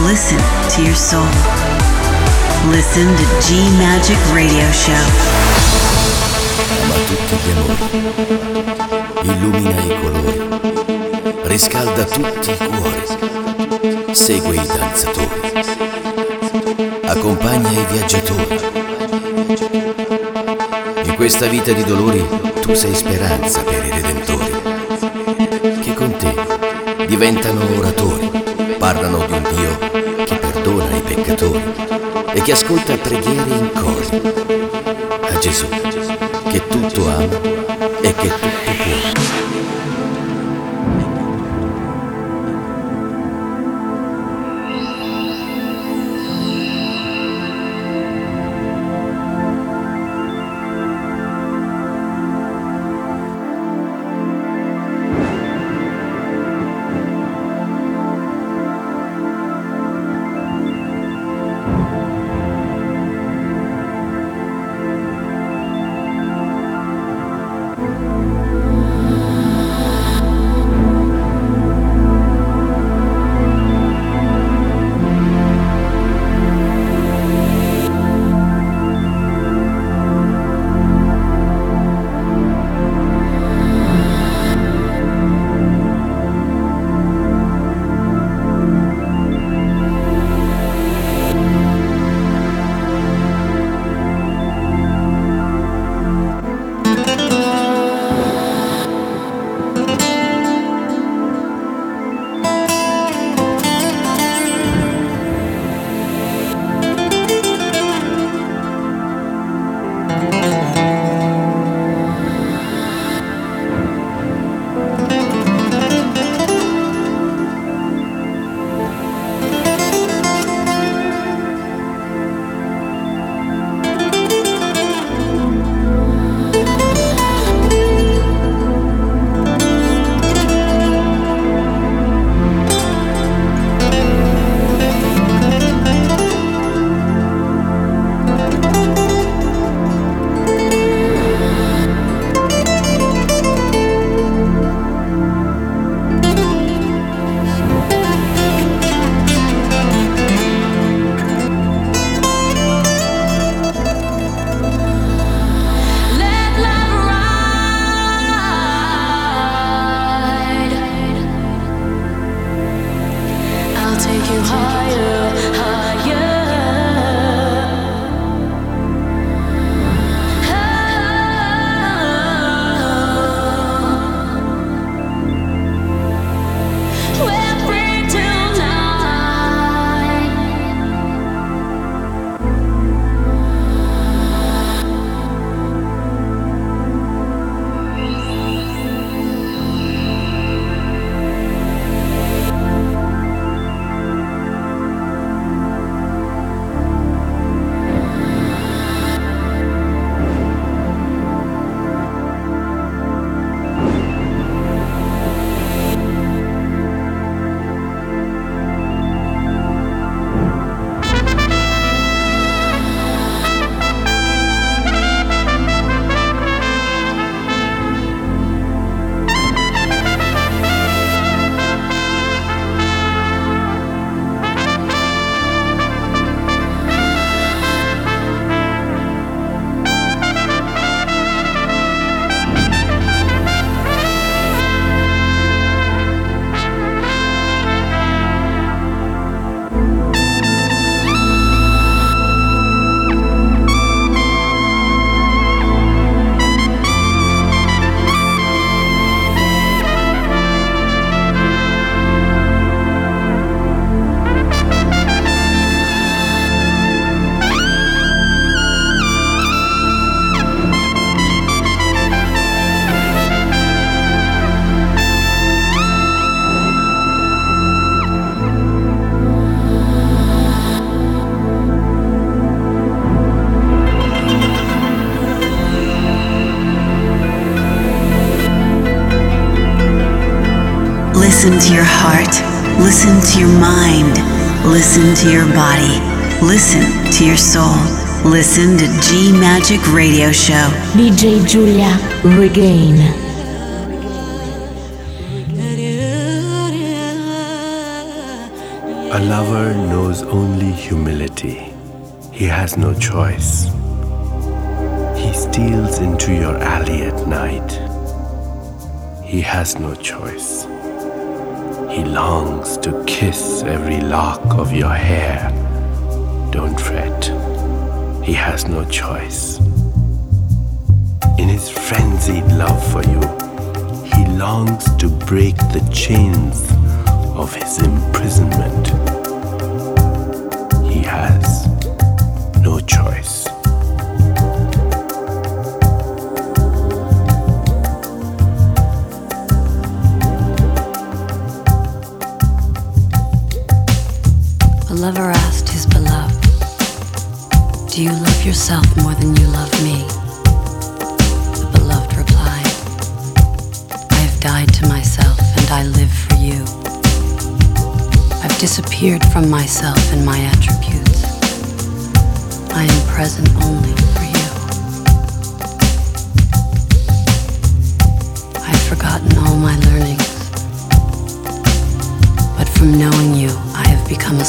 Listen to your soul. Listen to G Magic Radio Show. Ama tutti gli amori, illumina i colori, riscalda tutti i cuori, segue i danzatori, accompagna i viaggiatori. In questa vita di dolori tu sei speranza per i redentori, che con te diventano oratori, parlano di un Dio che perdona i peccatori e che ascolta preghiere in cori. A Gesù che tutto ama Listen to your heart. Listen to your mind. Listen to your body. Listen to your soul. Listen to G Magic Radio Show. DJ Giulia Regain. A lover knows only humility. He has no choice. He steals into your alley at night. He has no choice. He longs to kiss every lock of your hair. Don't fret. He has no choice. In his frenzied love for you, he longs to break the chains of his imprisonment. He has no choice. Lover asked his beloved, Do you love yourself more than you love me? The beloved replied, I have died to myself and I live for you. I've disappeared from myself and my attributes. I am present only for you. I've forgotten all my learnings, but from knowing you, I have become a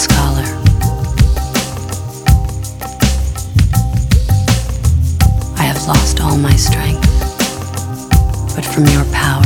all my strength, but from your power,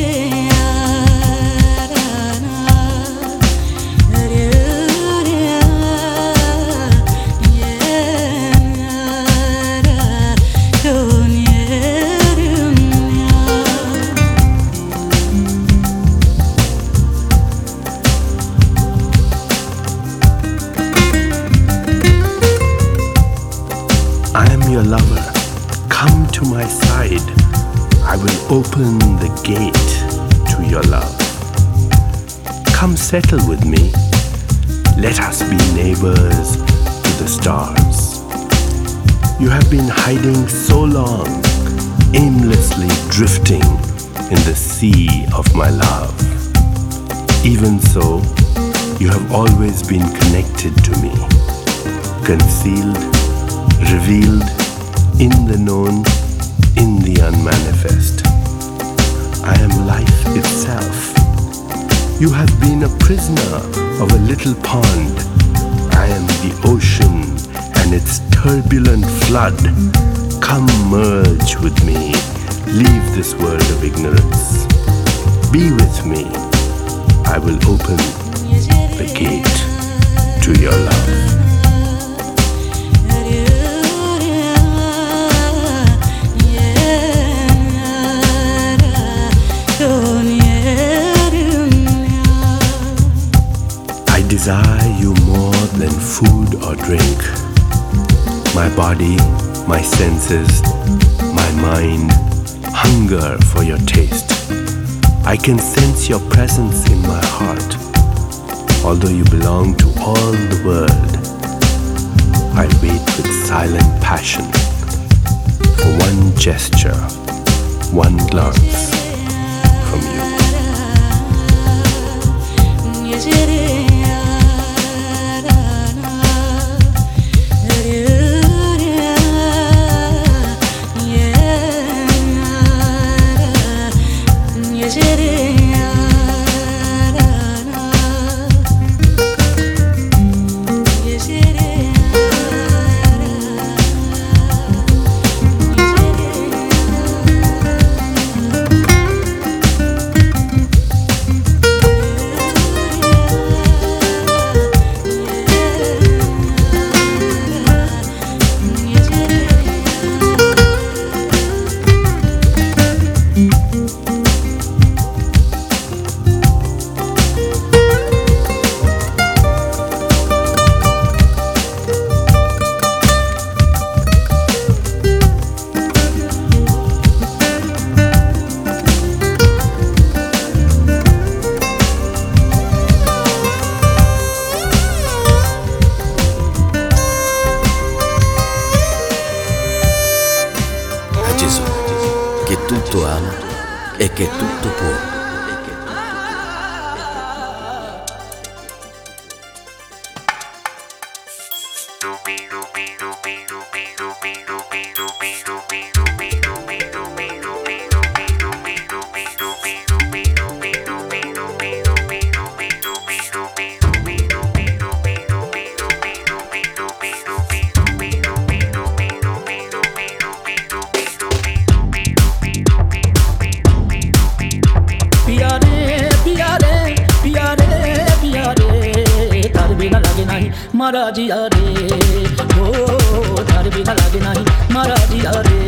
ver settle with me. Let us be neighbors to the stars. You have been hiding so long, aimlessly drifting in the sea of my love. Even so, you have always been connected to me, concealed revealed in the known, in the unmanifest. I am life itself. You have been a prisoner of a little pond. I am the ocean and its turbulent flood. Come merge with me. Leave this world of ignorance. Be with me. I will open the gate to your love. Desire you more than food or drink. My body, my senses, my mind hunger for your taste. I can sense your presence in my heart. Although you belong to all the world, I wait with silent passion for one gesture, one glance from you. मारा जिया रे ओ, तार बिना लागे नहीं, मारा जिया रे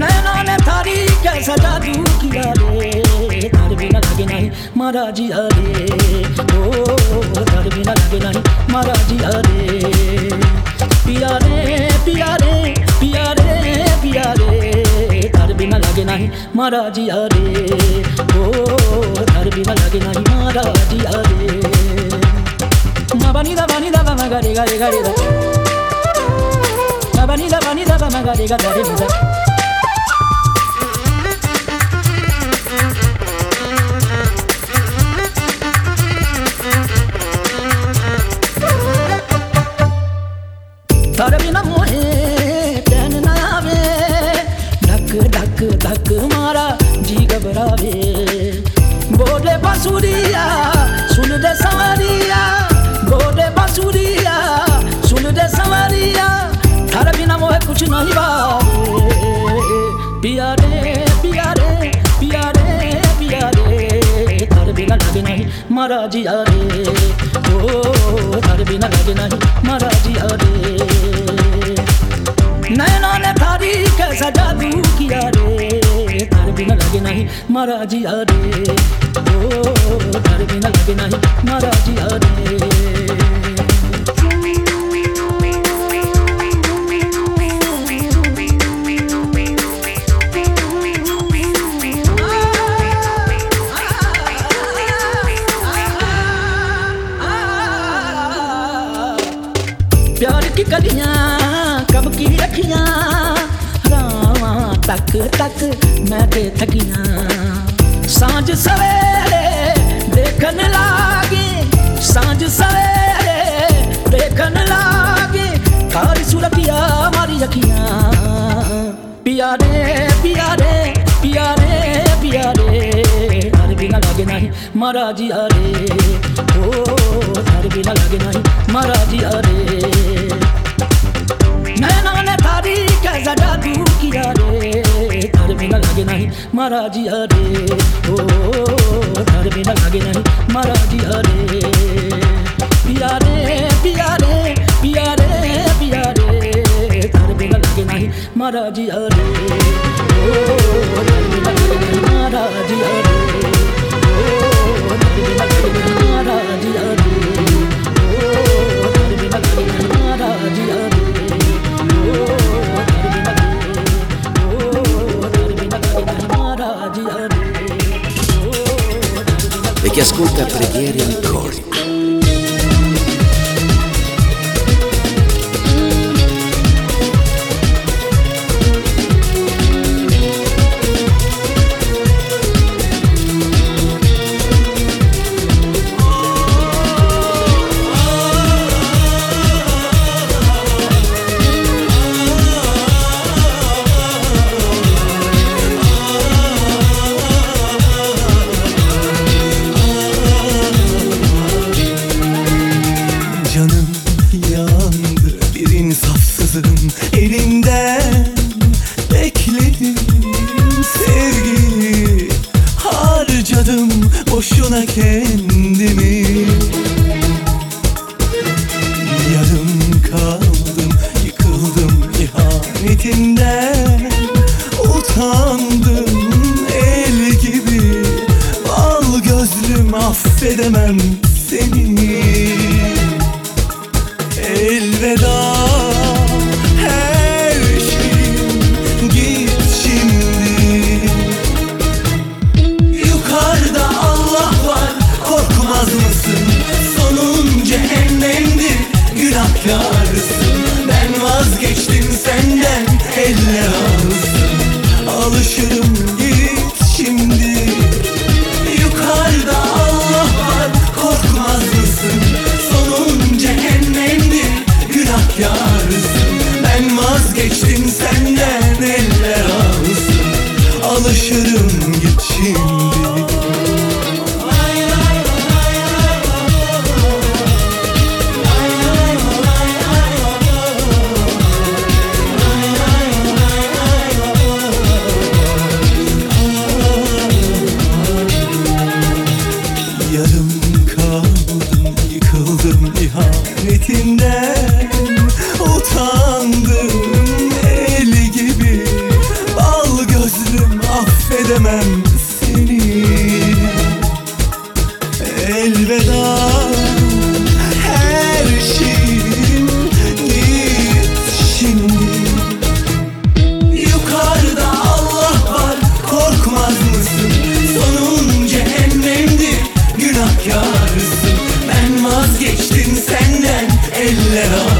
नैना ने थारी कैसा जादू किया रे तार बिना लागे नहीं, मारा जिया रे ओ, तार बिना लागे नहीं, मारा जिया रे पिया रे पिया रे पिया रे पिया रे तार बिना लागे नहीं, मारा जिया रे ओ, तार बिना लागे नहीं, मारा जिया रे vanida vanida va magari gari gari da. Vanida vanida va magari gari gari da. लगे नहीं मारा जिया रे ओ तार बिना लगे नहीं। मारा जिया रे प्यार की कलियाँ कब की रखियाँ? रावा तक तक। मैं ते थकियाँ साँझ सवेरे देखन लागे, साँझ सवेरे देखन लागे काली सूरतिया मारी अखियाँ। पिया रे पिया रे, पिया बिना लागे नहीं मारा जिया रे। ओ तार बिना लागे नहीं मारा जिया रे। नैना ने थारी कैसा जादू किया रे? लागे नहीं, महाराजी हरे ओ, घर में न लागे नहीं, महाराजी हरे पिया रे पिया रे पिया रे न लागे नहीं, महाराजी हरे ओ, घर में न लागे नहीं, महाराजी हरे ascolta preghiere ancora. Günahkarsın Ben vazgeçtim senden eller alsın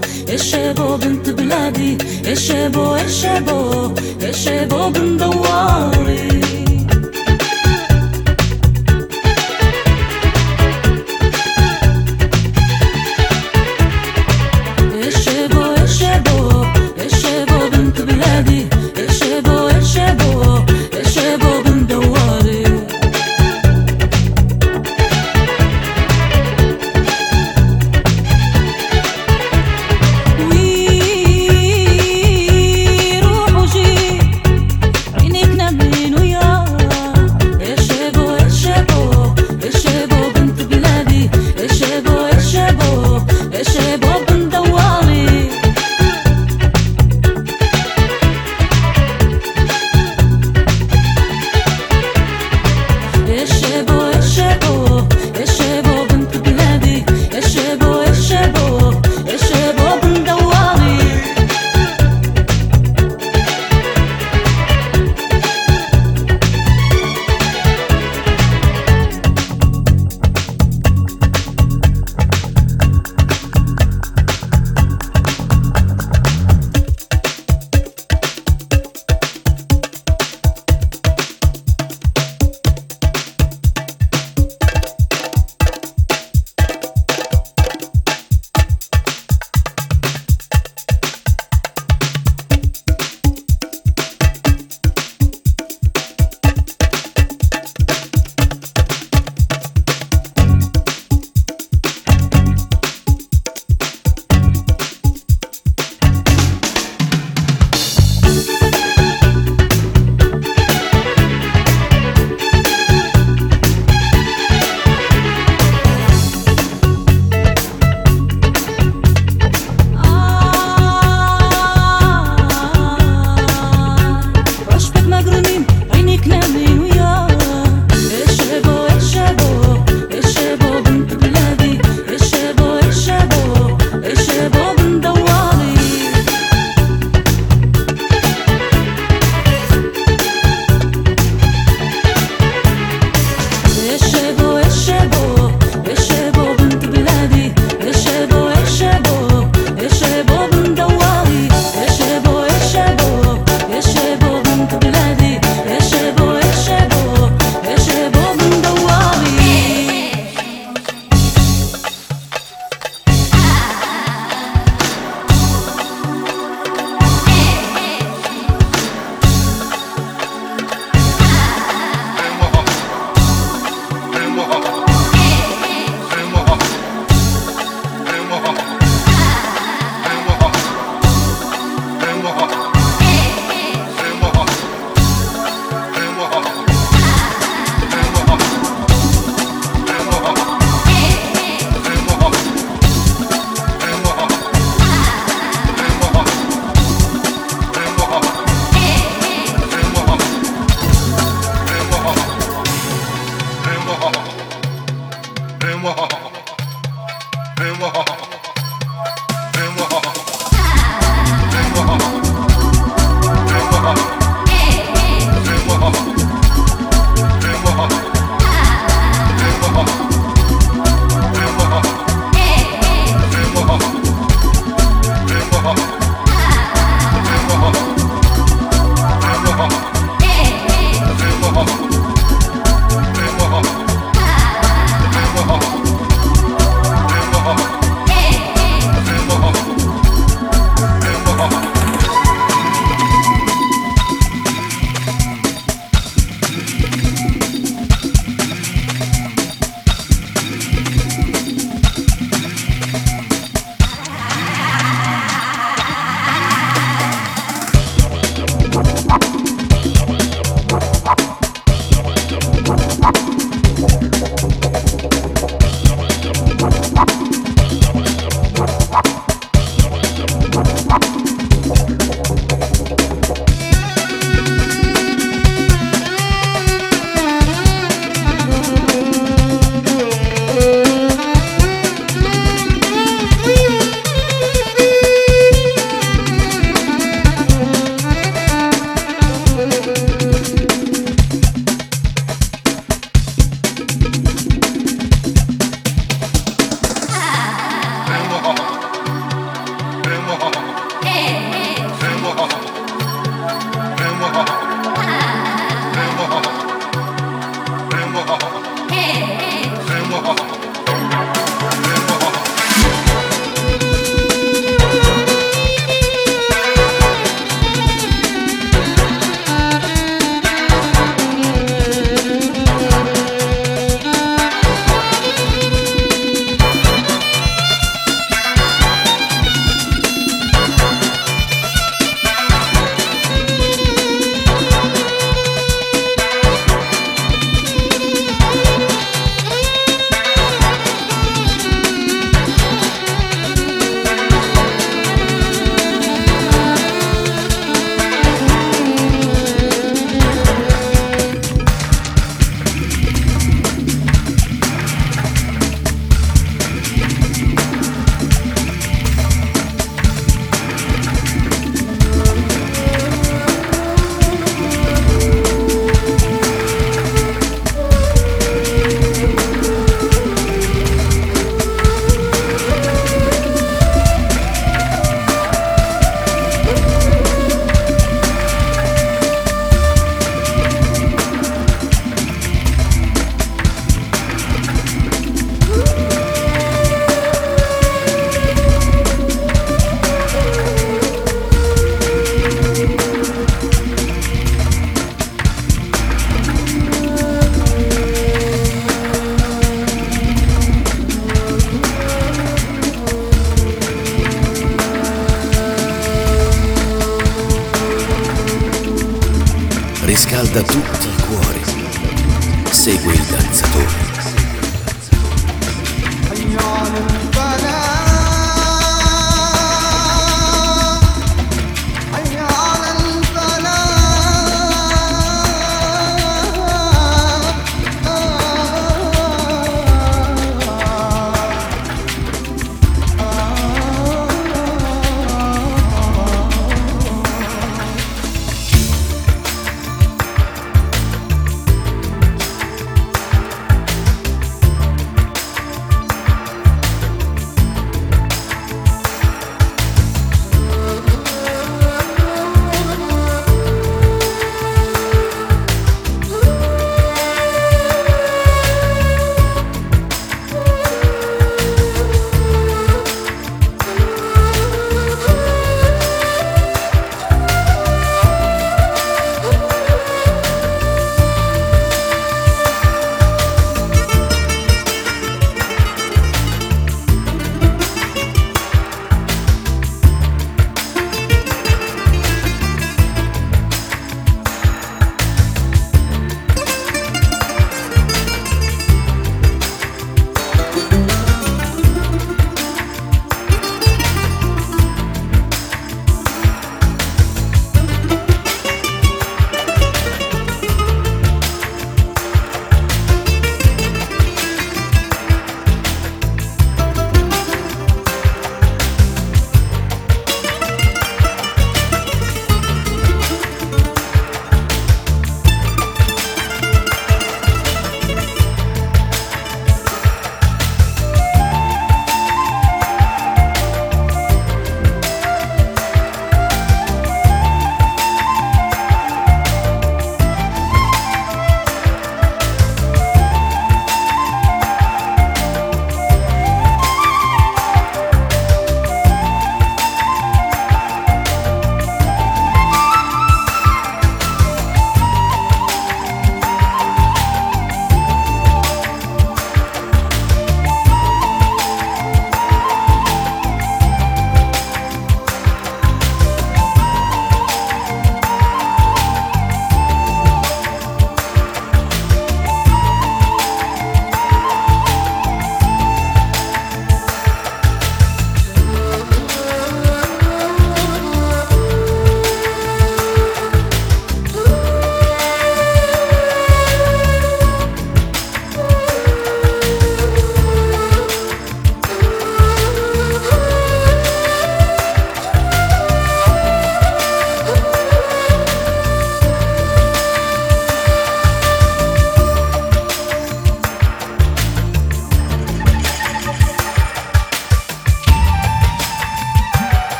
الشابو الشابو بنت بلادي الشابو الشابو الشابو بن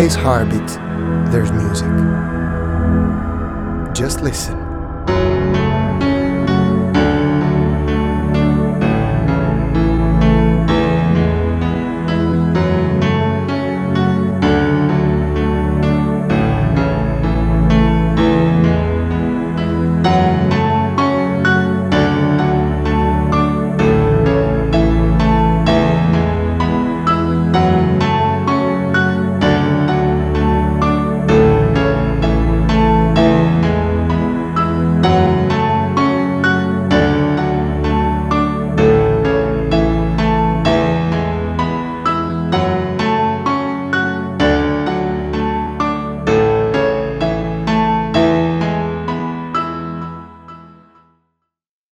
butterfly's heartbeat,